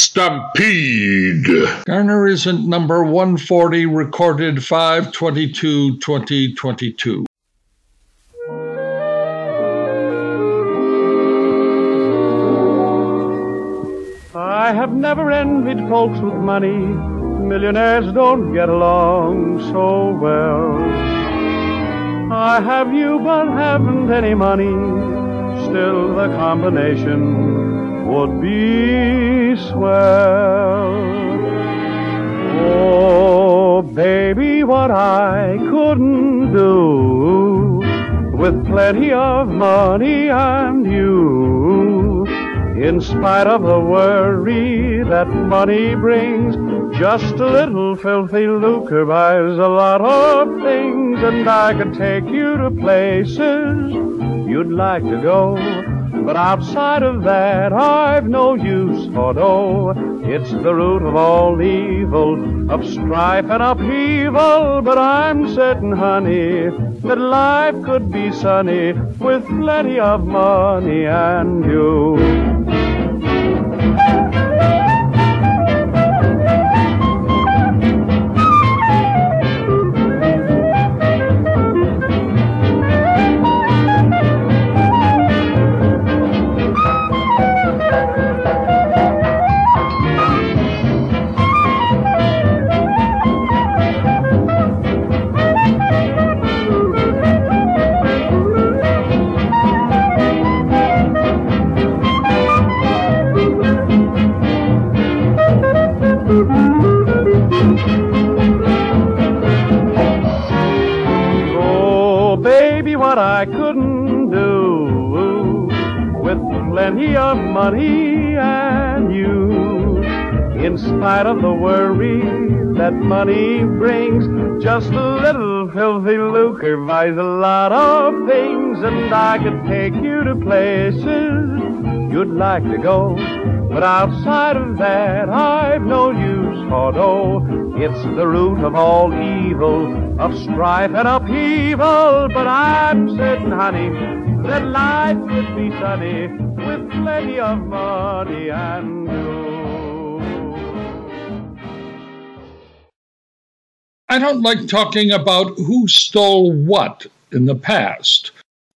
Stampede. Garner isn't number 140, recorded 522 2022. I have never envied folks with money. Millionaires don't get along so well. I have you but haven't any money. Still the combination would be swell. Oh, baby, what I couldn't do with plenty of money and you. In spite of the worry that money brings, just a little filthy lucre buys a lot of things, and I could take you to places you'd like to go. But outside of that, I've no use for dough. It's the root of all evil, of strife and upheaval. But I'm certain, honey, that life could be sunny with plenty of money and you. Baby, what I couldn't do with plenty of money and you. In spite of the worry that money brings, just a little filthy lucre buys a lot of things, and I could take you to places you'd like to go. But outside of that, I've no use for dough. It's the root of all evil, of strife and upheaval. But I'm certain, honey, that life could be sunny with plenty of money and you. I don't like talking about who stole what in the past,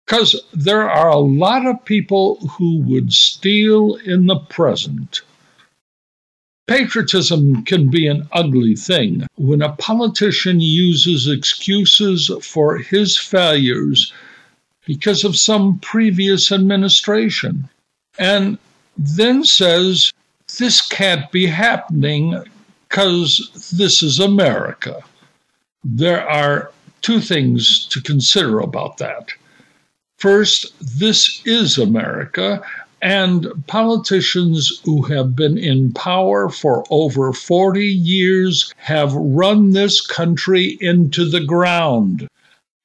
because there are a lot of people who would steal in the present. Patriotism can be an ugly thing when a politician uses excuses for his failures because of some previous administration and then says, This can't be happening because this is America. There are two things to consider about that. First, this is America, and politicians who have been in power for over 40 years have run this country into the ground.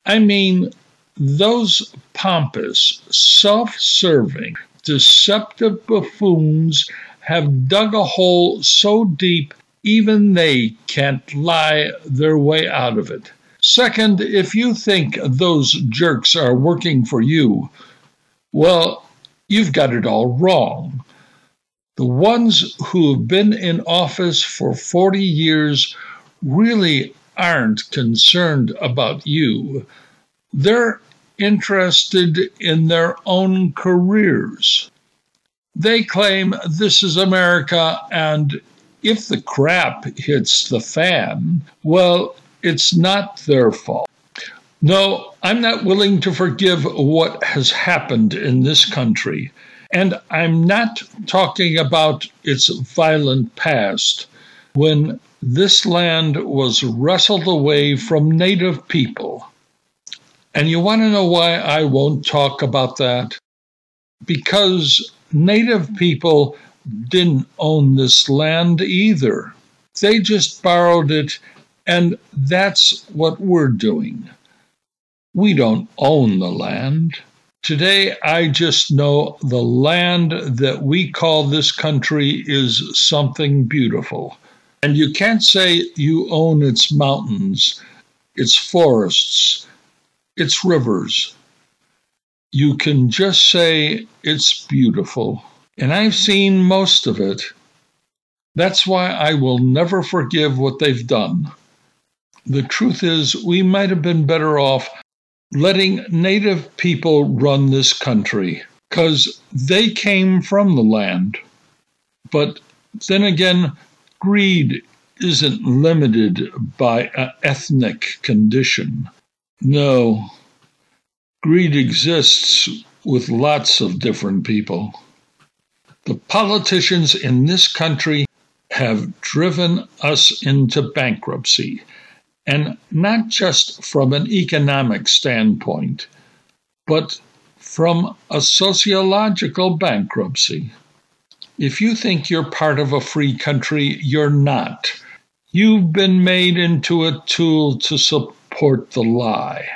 I mean, those pompous, self serving, deceptive buffoons have dug a hole so deep even they can't lie their way out of it. Second, if you think those jerks are working for you, well, you've got it all wrong. The ones who have been in office for 40 years really aren't concerned about you. They're interested in their own careers. They claim this is America, and if the crap hits the fan, well, it's not their fault. No, I'm not willing to forgive what has happened in this country. And I'm not talking about its violent past when this land was wrestled away from native people. And you want to know why I won't talk about that? Because native people didn't own this land either. They just borrowed it, and that's what we're doing. We don't own the land. Today, I just know the land that we call this country is something beautiful. And you can't say you own its mountains, its forests, its rivers. You can just say it's beautiful. And I've seen most of it. That's why I will never forgive what they've done. The truth is, we might have been better off letting native people run this country because they came from the land. But then again, greed isn't limited by an ethnic condition. No, greed exists with lots of different people. The politicians in this country have driven us into bankruptcy, and not just from an economic standpoint, but from a sociological bankruptcy. If you think you're part of a free country, you're not. You've been made into a tool to support the lie.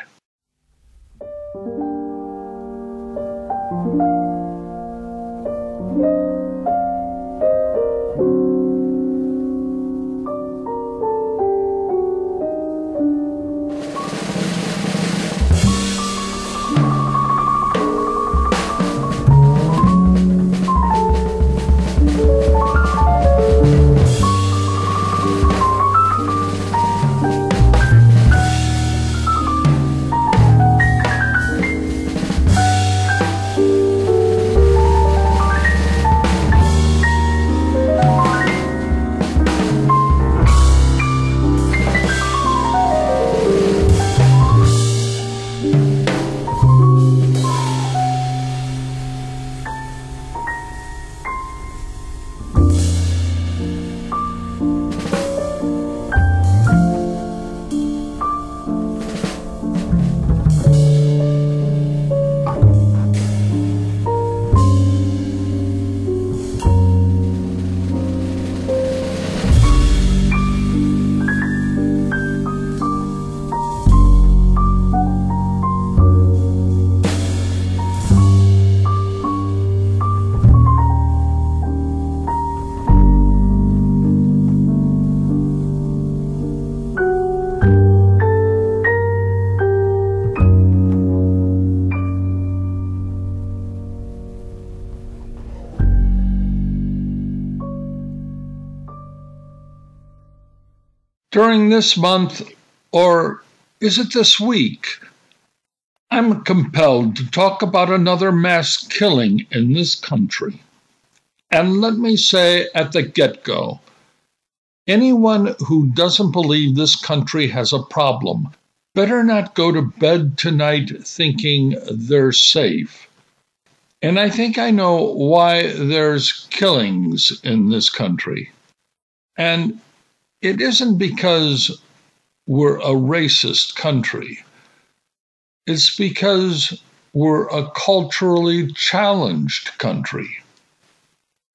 During this month, or is it this week? I'm compelled to talk about another mass killing in this country. And let me say at the get go anyone who doesn't believe this country has a problem better not go to bed tonight thinking they're safe. And I think I know why there's killings in this country. And it isn't because we're a racist country. It's because we're a culturally challenged country.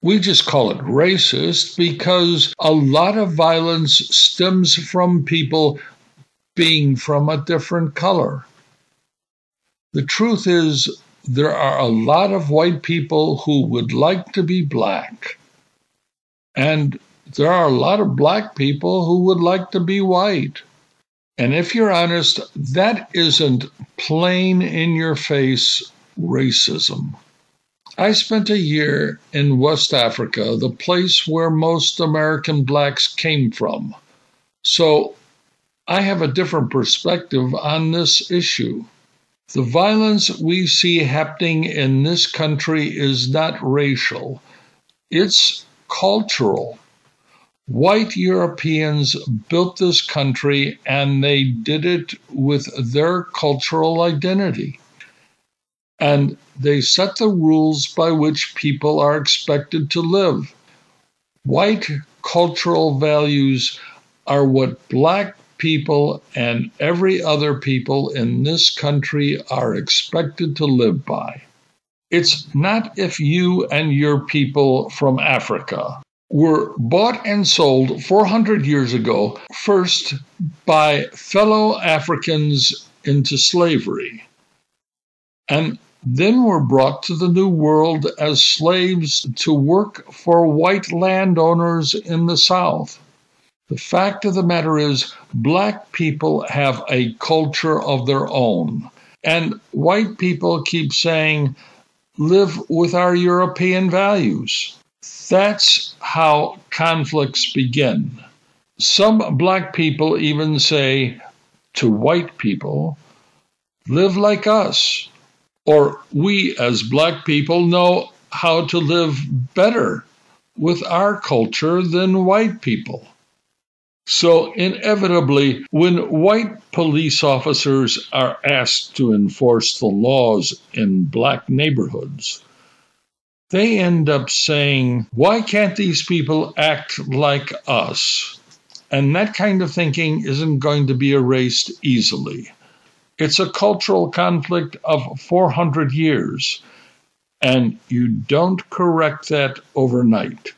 We just call it racist because a lot of violence stems from people being from a different color. The truth is, there are a lot of white people who would like to be black. And there are a lot of black people who would like to be white. And if you're honest, that isn't plain in your face racism. I spent a year in West Africa, the place where most American blacks came from. So I have a different perspective on this issue. The violence we see happening in this country is not racial, it's cultural. White Europeans built this country and they did it with their cultural identity. And they set the rules by which people are expected to live. White cultural values are what black people and every other people in this country are expected to live by. It's not if you and your people from Africa were bought and sold 400 years ago, first by fellow Africans into slavery, and then were brought to the New World as slaves to work for white landowners in the South. The fact of the matter is, black people have a culture of their own. And white people keep saying, live with our European values. That's how conflicts begin. Some black people even say to white people, live like us. Or we as black people know how to live better with our culture than white people. So, inevitably, when white police officers are asked to enforce the laws in black neighborhoods, they end up saying, Why can't these people act like us? And that kind of thinking isn't going to be erased easily. It's a cultural conflict of 400 years, and you don't correct that overnight.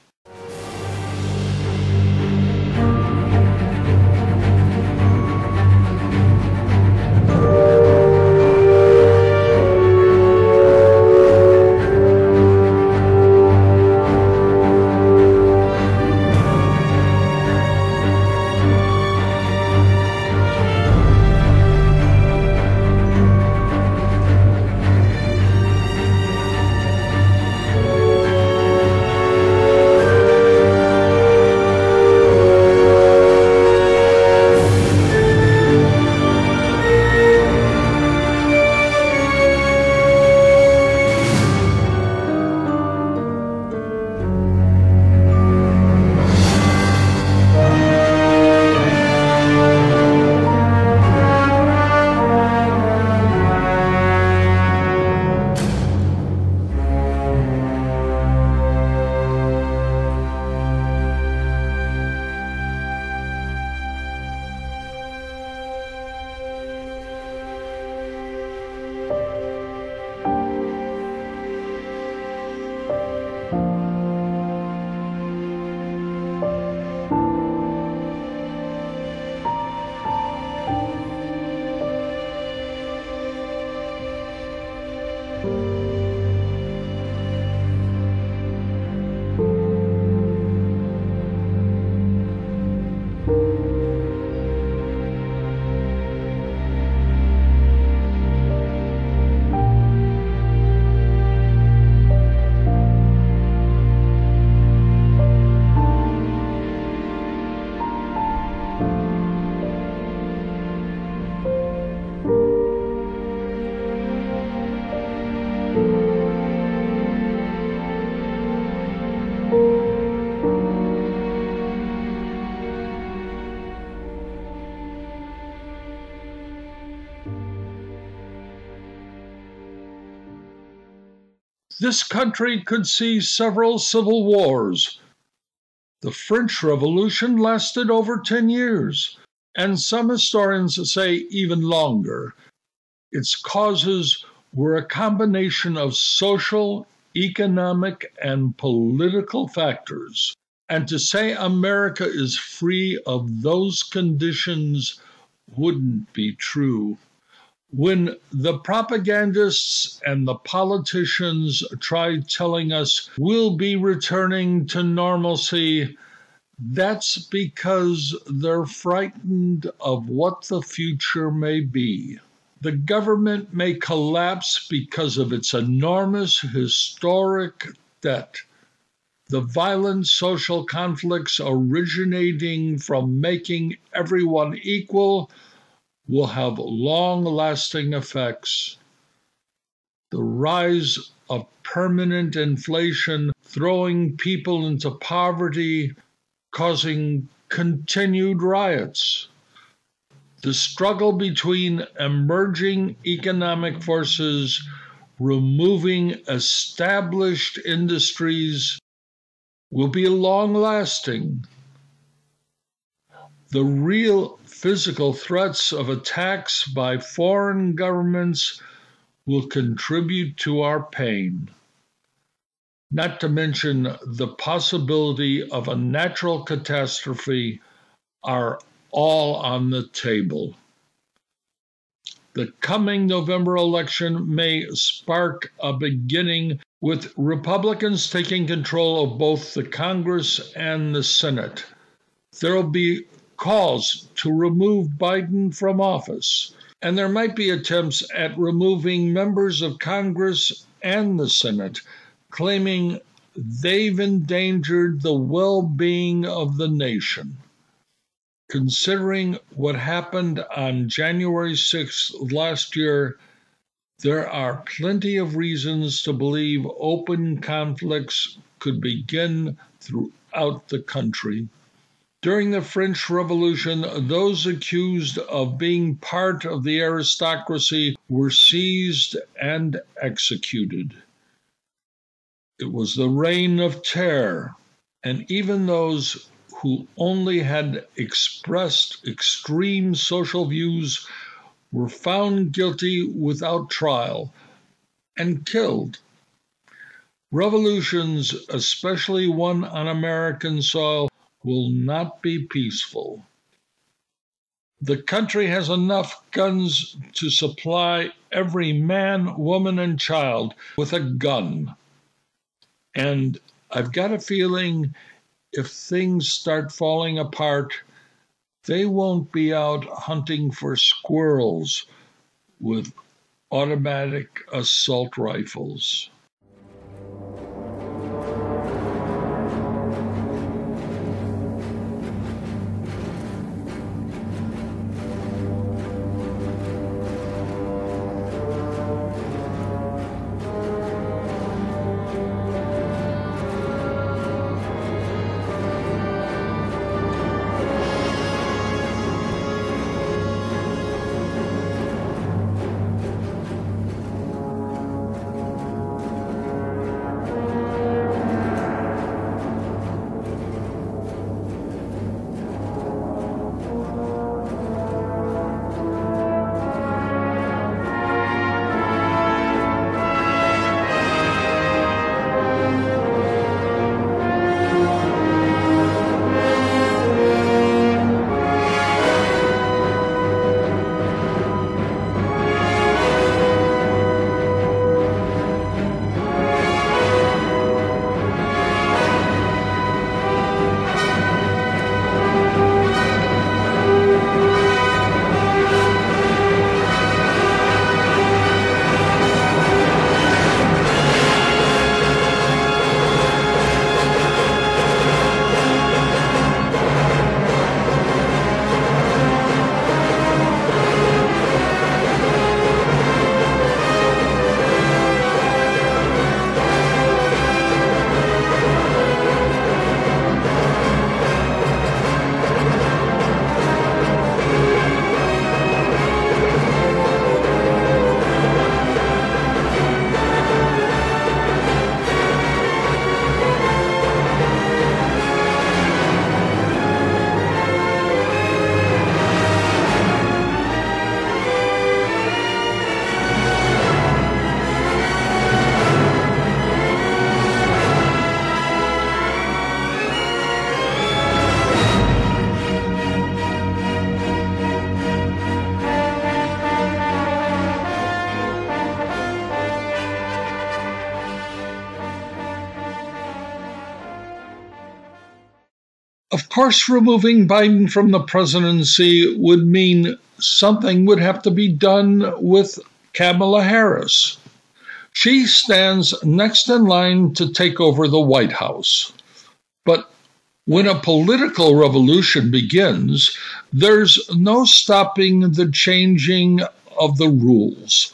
This country could see several civil wars. The French Revolution lasted over 10 years, and some historians say even longer. Its causes were a combination of social, economic, and political factors. And to say America is free of those conditions wouldn't be true when the propagandists and the politicians try telling us we'll be returning to normalcy, that's because they're frightened of what the future may be. The government may collapse because of its enormous historic debt. The violent social conflicts originating from making everyone equal will have long lasting effects. The rise of permanent inflation throwing people into poverty, causing continued riots. The struggle between emerging economic forces removing established industries will be long lasting. The real physical threats of attacks by foreign governments will contribute to our pain. Not to mention the possibility of a natural catastrophe are all on the table. The coming November election may spark a beginning with Republicans taking control of both the Congress and the Senate. There will be calls to remove Biden from office. And there might be attempts at removing members of Congress and the Senate, claiming they've endangered the well being of the nation. Considering what happened on January 6th last year, there are plenty of reasons to believe open conflicts could begin throughout the country. During the French Revolution, those accused of being part of the aristocracy were seized and executed. It was the reign of terror, and even those who only had expressed extreme social views were found guilty without trial and killed. Revolutions, especially one on American soil, will not be peaceful. The country has enough guns to supply every man, woman, and child with a gun. And I've got a feeling if things start falling apart, they won't be out hunting for squirrels with automatic assault rifles. Course, removing Biden from the presidency would mean something would have to be done with Kamala Harris. She stands next in line to take over the White House. But when a political revolution begins, there's no stopping the changing of the rules.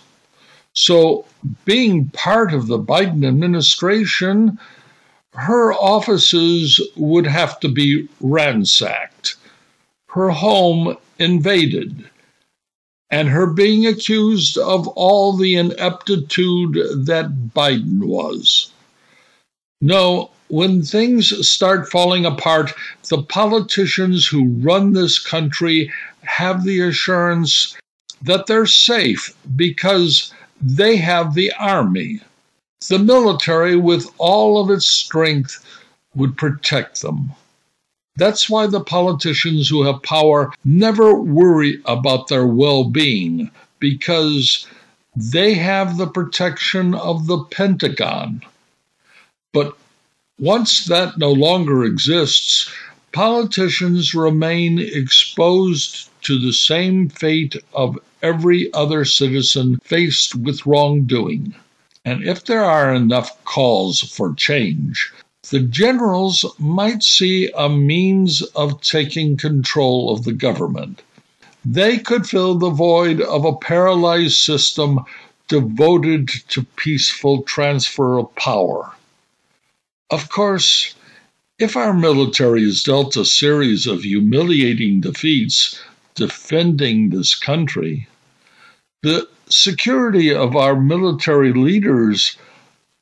So, being part of the Biden administration her offices would have to be ransacked, her home invaded, and her being accused of all the ineptitude that Biden was. No, when things start falling apart, the politicians who run this country have the assurance that they're safe because they have the army the military, with all of its strength, would protect them. That's why the politicians who have power never worry about their well being, because they have the protection of the Pentagon. But once that no longer exists, politicians remain exposed to the same fate of every other citizen faced with wrongdoing. And if there are enough calls for change, the generals might see a means of taking control of the government. They could fill the void of a paralyzed system devoted to peaceful transfer of power. Of course, if our military is dealt a series of humiliating defeats defending this country, the security of our military leaders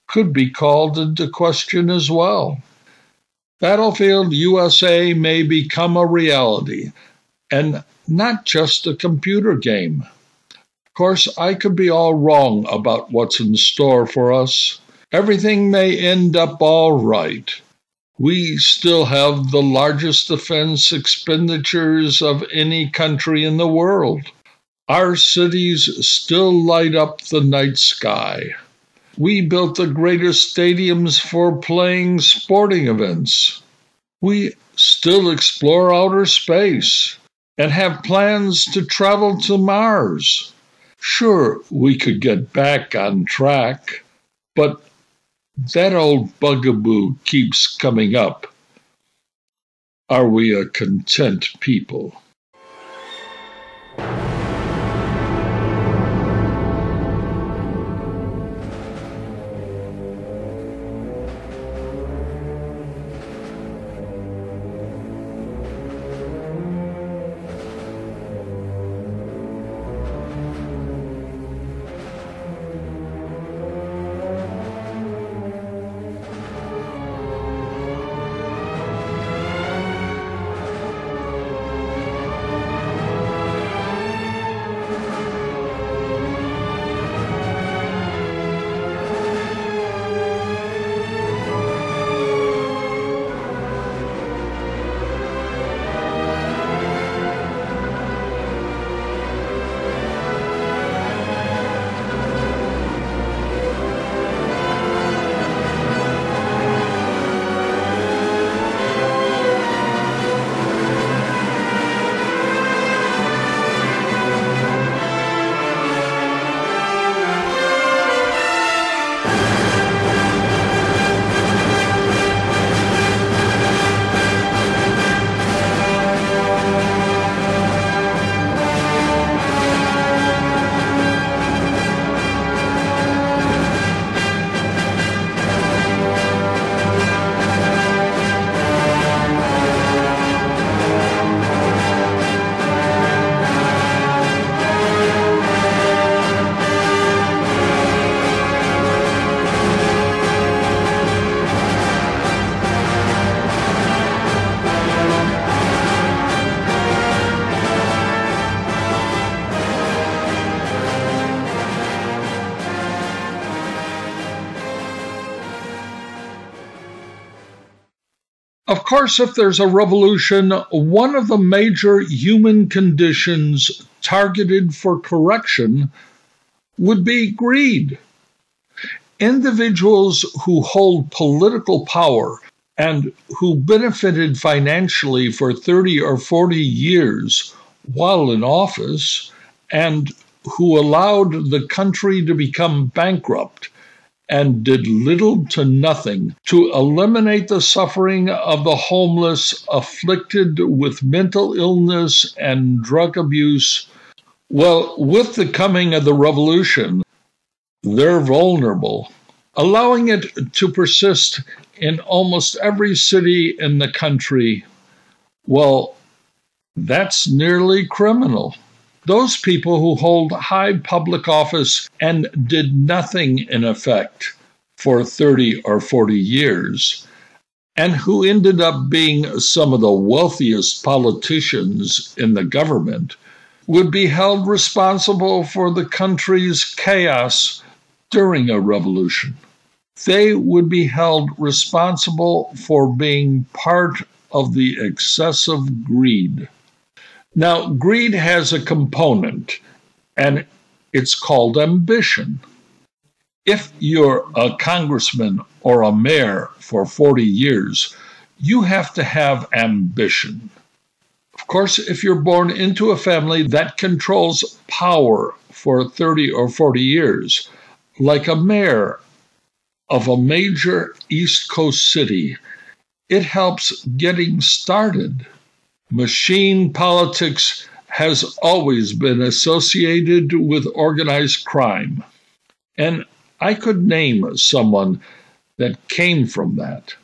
could be called into question as well. Battlefield USA may become a reality and not just a computer game. Of course, I could be all wrong about what's in store for us. Everything may end up all right. We still have the largest defense expenditures of any country in the world. Our cities still light up the night sky. We built the greatest stadiums for playing sporting events. We still explore outer space and have plans to travel to Mars. Sure, we could get back on track, but that old bugaboo keeps coming up. Are we a content people? Course, if there's a revolution, one of the major human conditions targeted for correction would be greed. Individuals who hold political power and who benefited financially for 30 or 40 years while in office and who allowed the country to become bankrupt and did little to nothing to eliminate the suffering of the homeless afflicted with mental illness and drug abuse. Well, with the coming of the revolution, they're vulnerable, allowing it to persist in almost every city in the country. Well, that's nearly criminal those people who hold high public office and did nothing in effect for 30 or 40 years, and who ended up being some of the wealthiest politicians in the government, would be held responsible for the country's chaos during a revolution. They would be held responsible for being part of the excessive greed now, greed has a component, and it's called ambition. If you're a congressman or a mayor for 40 years, you have to have ambition. Of course, if you're born into a family that controls power for 30 or 40 years, like a mayor of a major East Coast city, it helps getting started. Machine politics has always been associated with organized crime. And I could name someone that came from that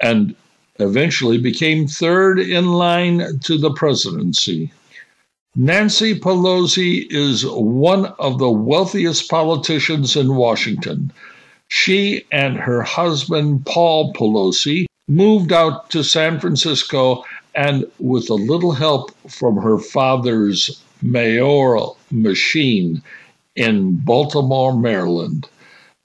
and eventually became third in line to the presidency. Nancy Pelosi is one of the wealthiest politicians in Washington. She and her husband, Paul Pelosi, moved out to San Francisco and, with a little help from her father's mayoral machine in Baltimore, Maryland,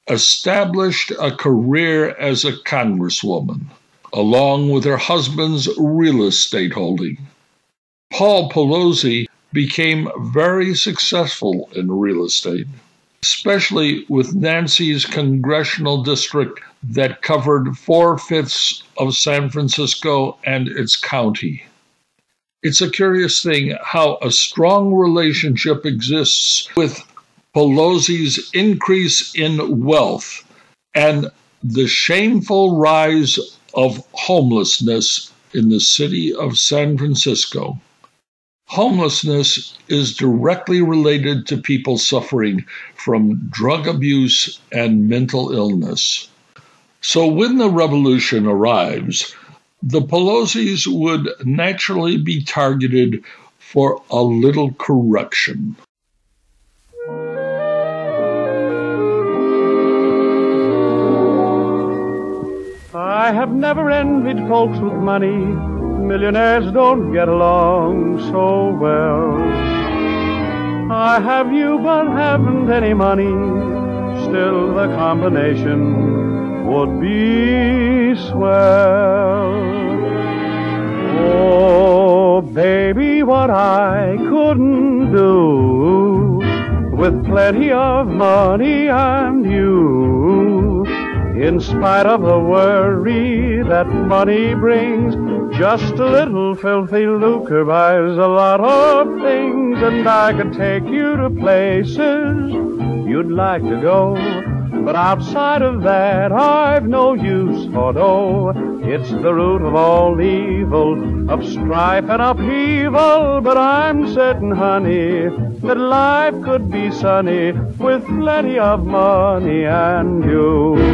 established a career as a congresswoman, along with her husband's real estate holding. Paul Pelosi became very successful in real estate especially with Nancy's congressional district that covered four fifths of San Francisco and its county. It's a curious thing how a strong relationship exists with Pelosi's increase in wealth and the shameful rise of homelessness in the city of San Francisco. Homelessness is directly related to people suffering from drug abuse and mental illness. So when the revolution arrives, the Pelosi's would naturally be targeted for a little correction. I have never envied folks with money millionaires don't get along so well. I have you but haven't any money, still the combination would be swell. Oh, baby, what I couldn't do with plenty of money and you. In spite of the worry that money brings, just a little filthy lucre buys a lot of things, and I could take you to places you'd like to go. But outside of that, I've no use for dough. It's the root of all evil, of strife and upheaval. But I'm certain, honey, that life could be sunny with plenty of money and you.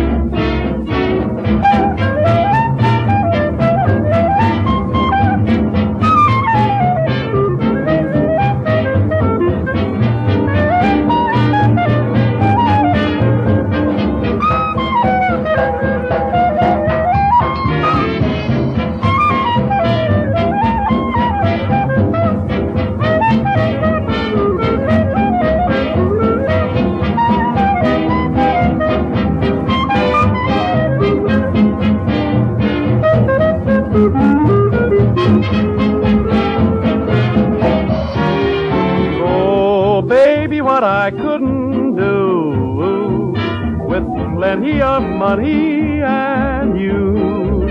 Money and you.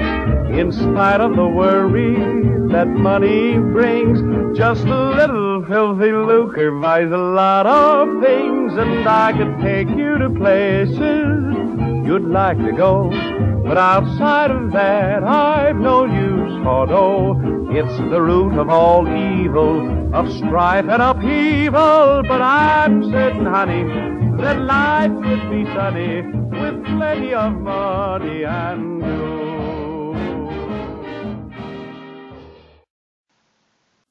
In spite of the worry that money brings, just a little filthy lucre buys a lot of things, and I could take you to places you'd like to go. But outside of that, I've no use for dough. It's the root of all evil, of strife and upheaval. But I'm certain, honey, that life could be sunny plenty of money and.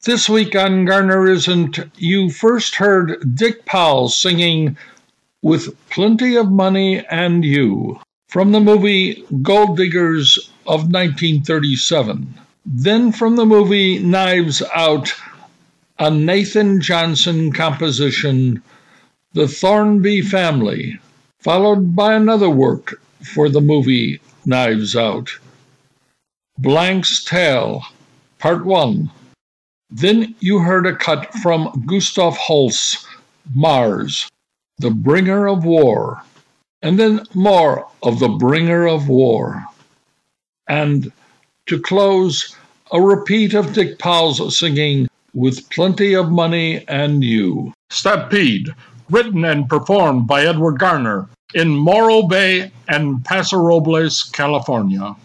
This week on Garner Isn't, you first heard Dick Powell singing With Plenty of Money and You from the movie Gold Diggers of 1937. Then from the movie Knives Out, a Nathan Johnson composition, The Thrombey Family followed by another work for the movie Knives Out Blanc's Tale, Part 1. Then you heard a cut from Gustav Holst's Mars, The Bringer of War, and then more of The Bringer of War. And to close, a repeat of Dick Powell's singing With Plenty of Money and You. Stampede written and performed by Edward Garner, in Morro Bay and Paso Robles, California.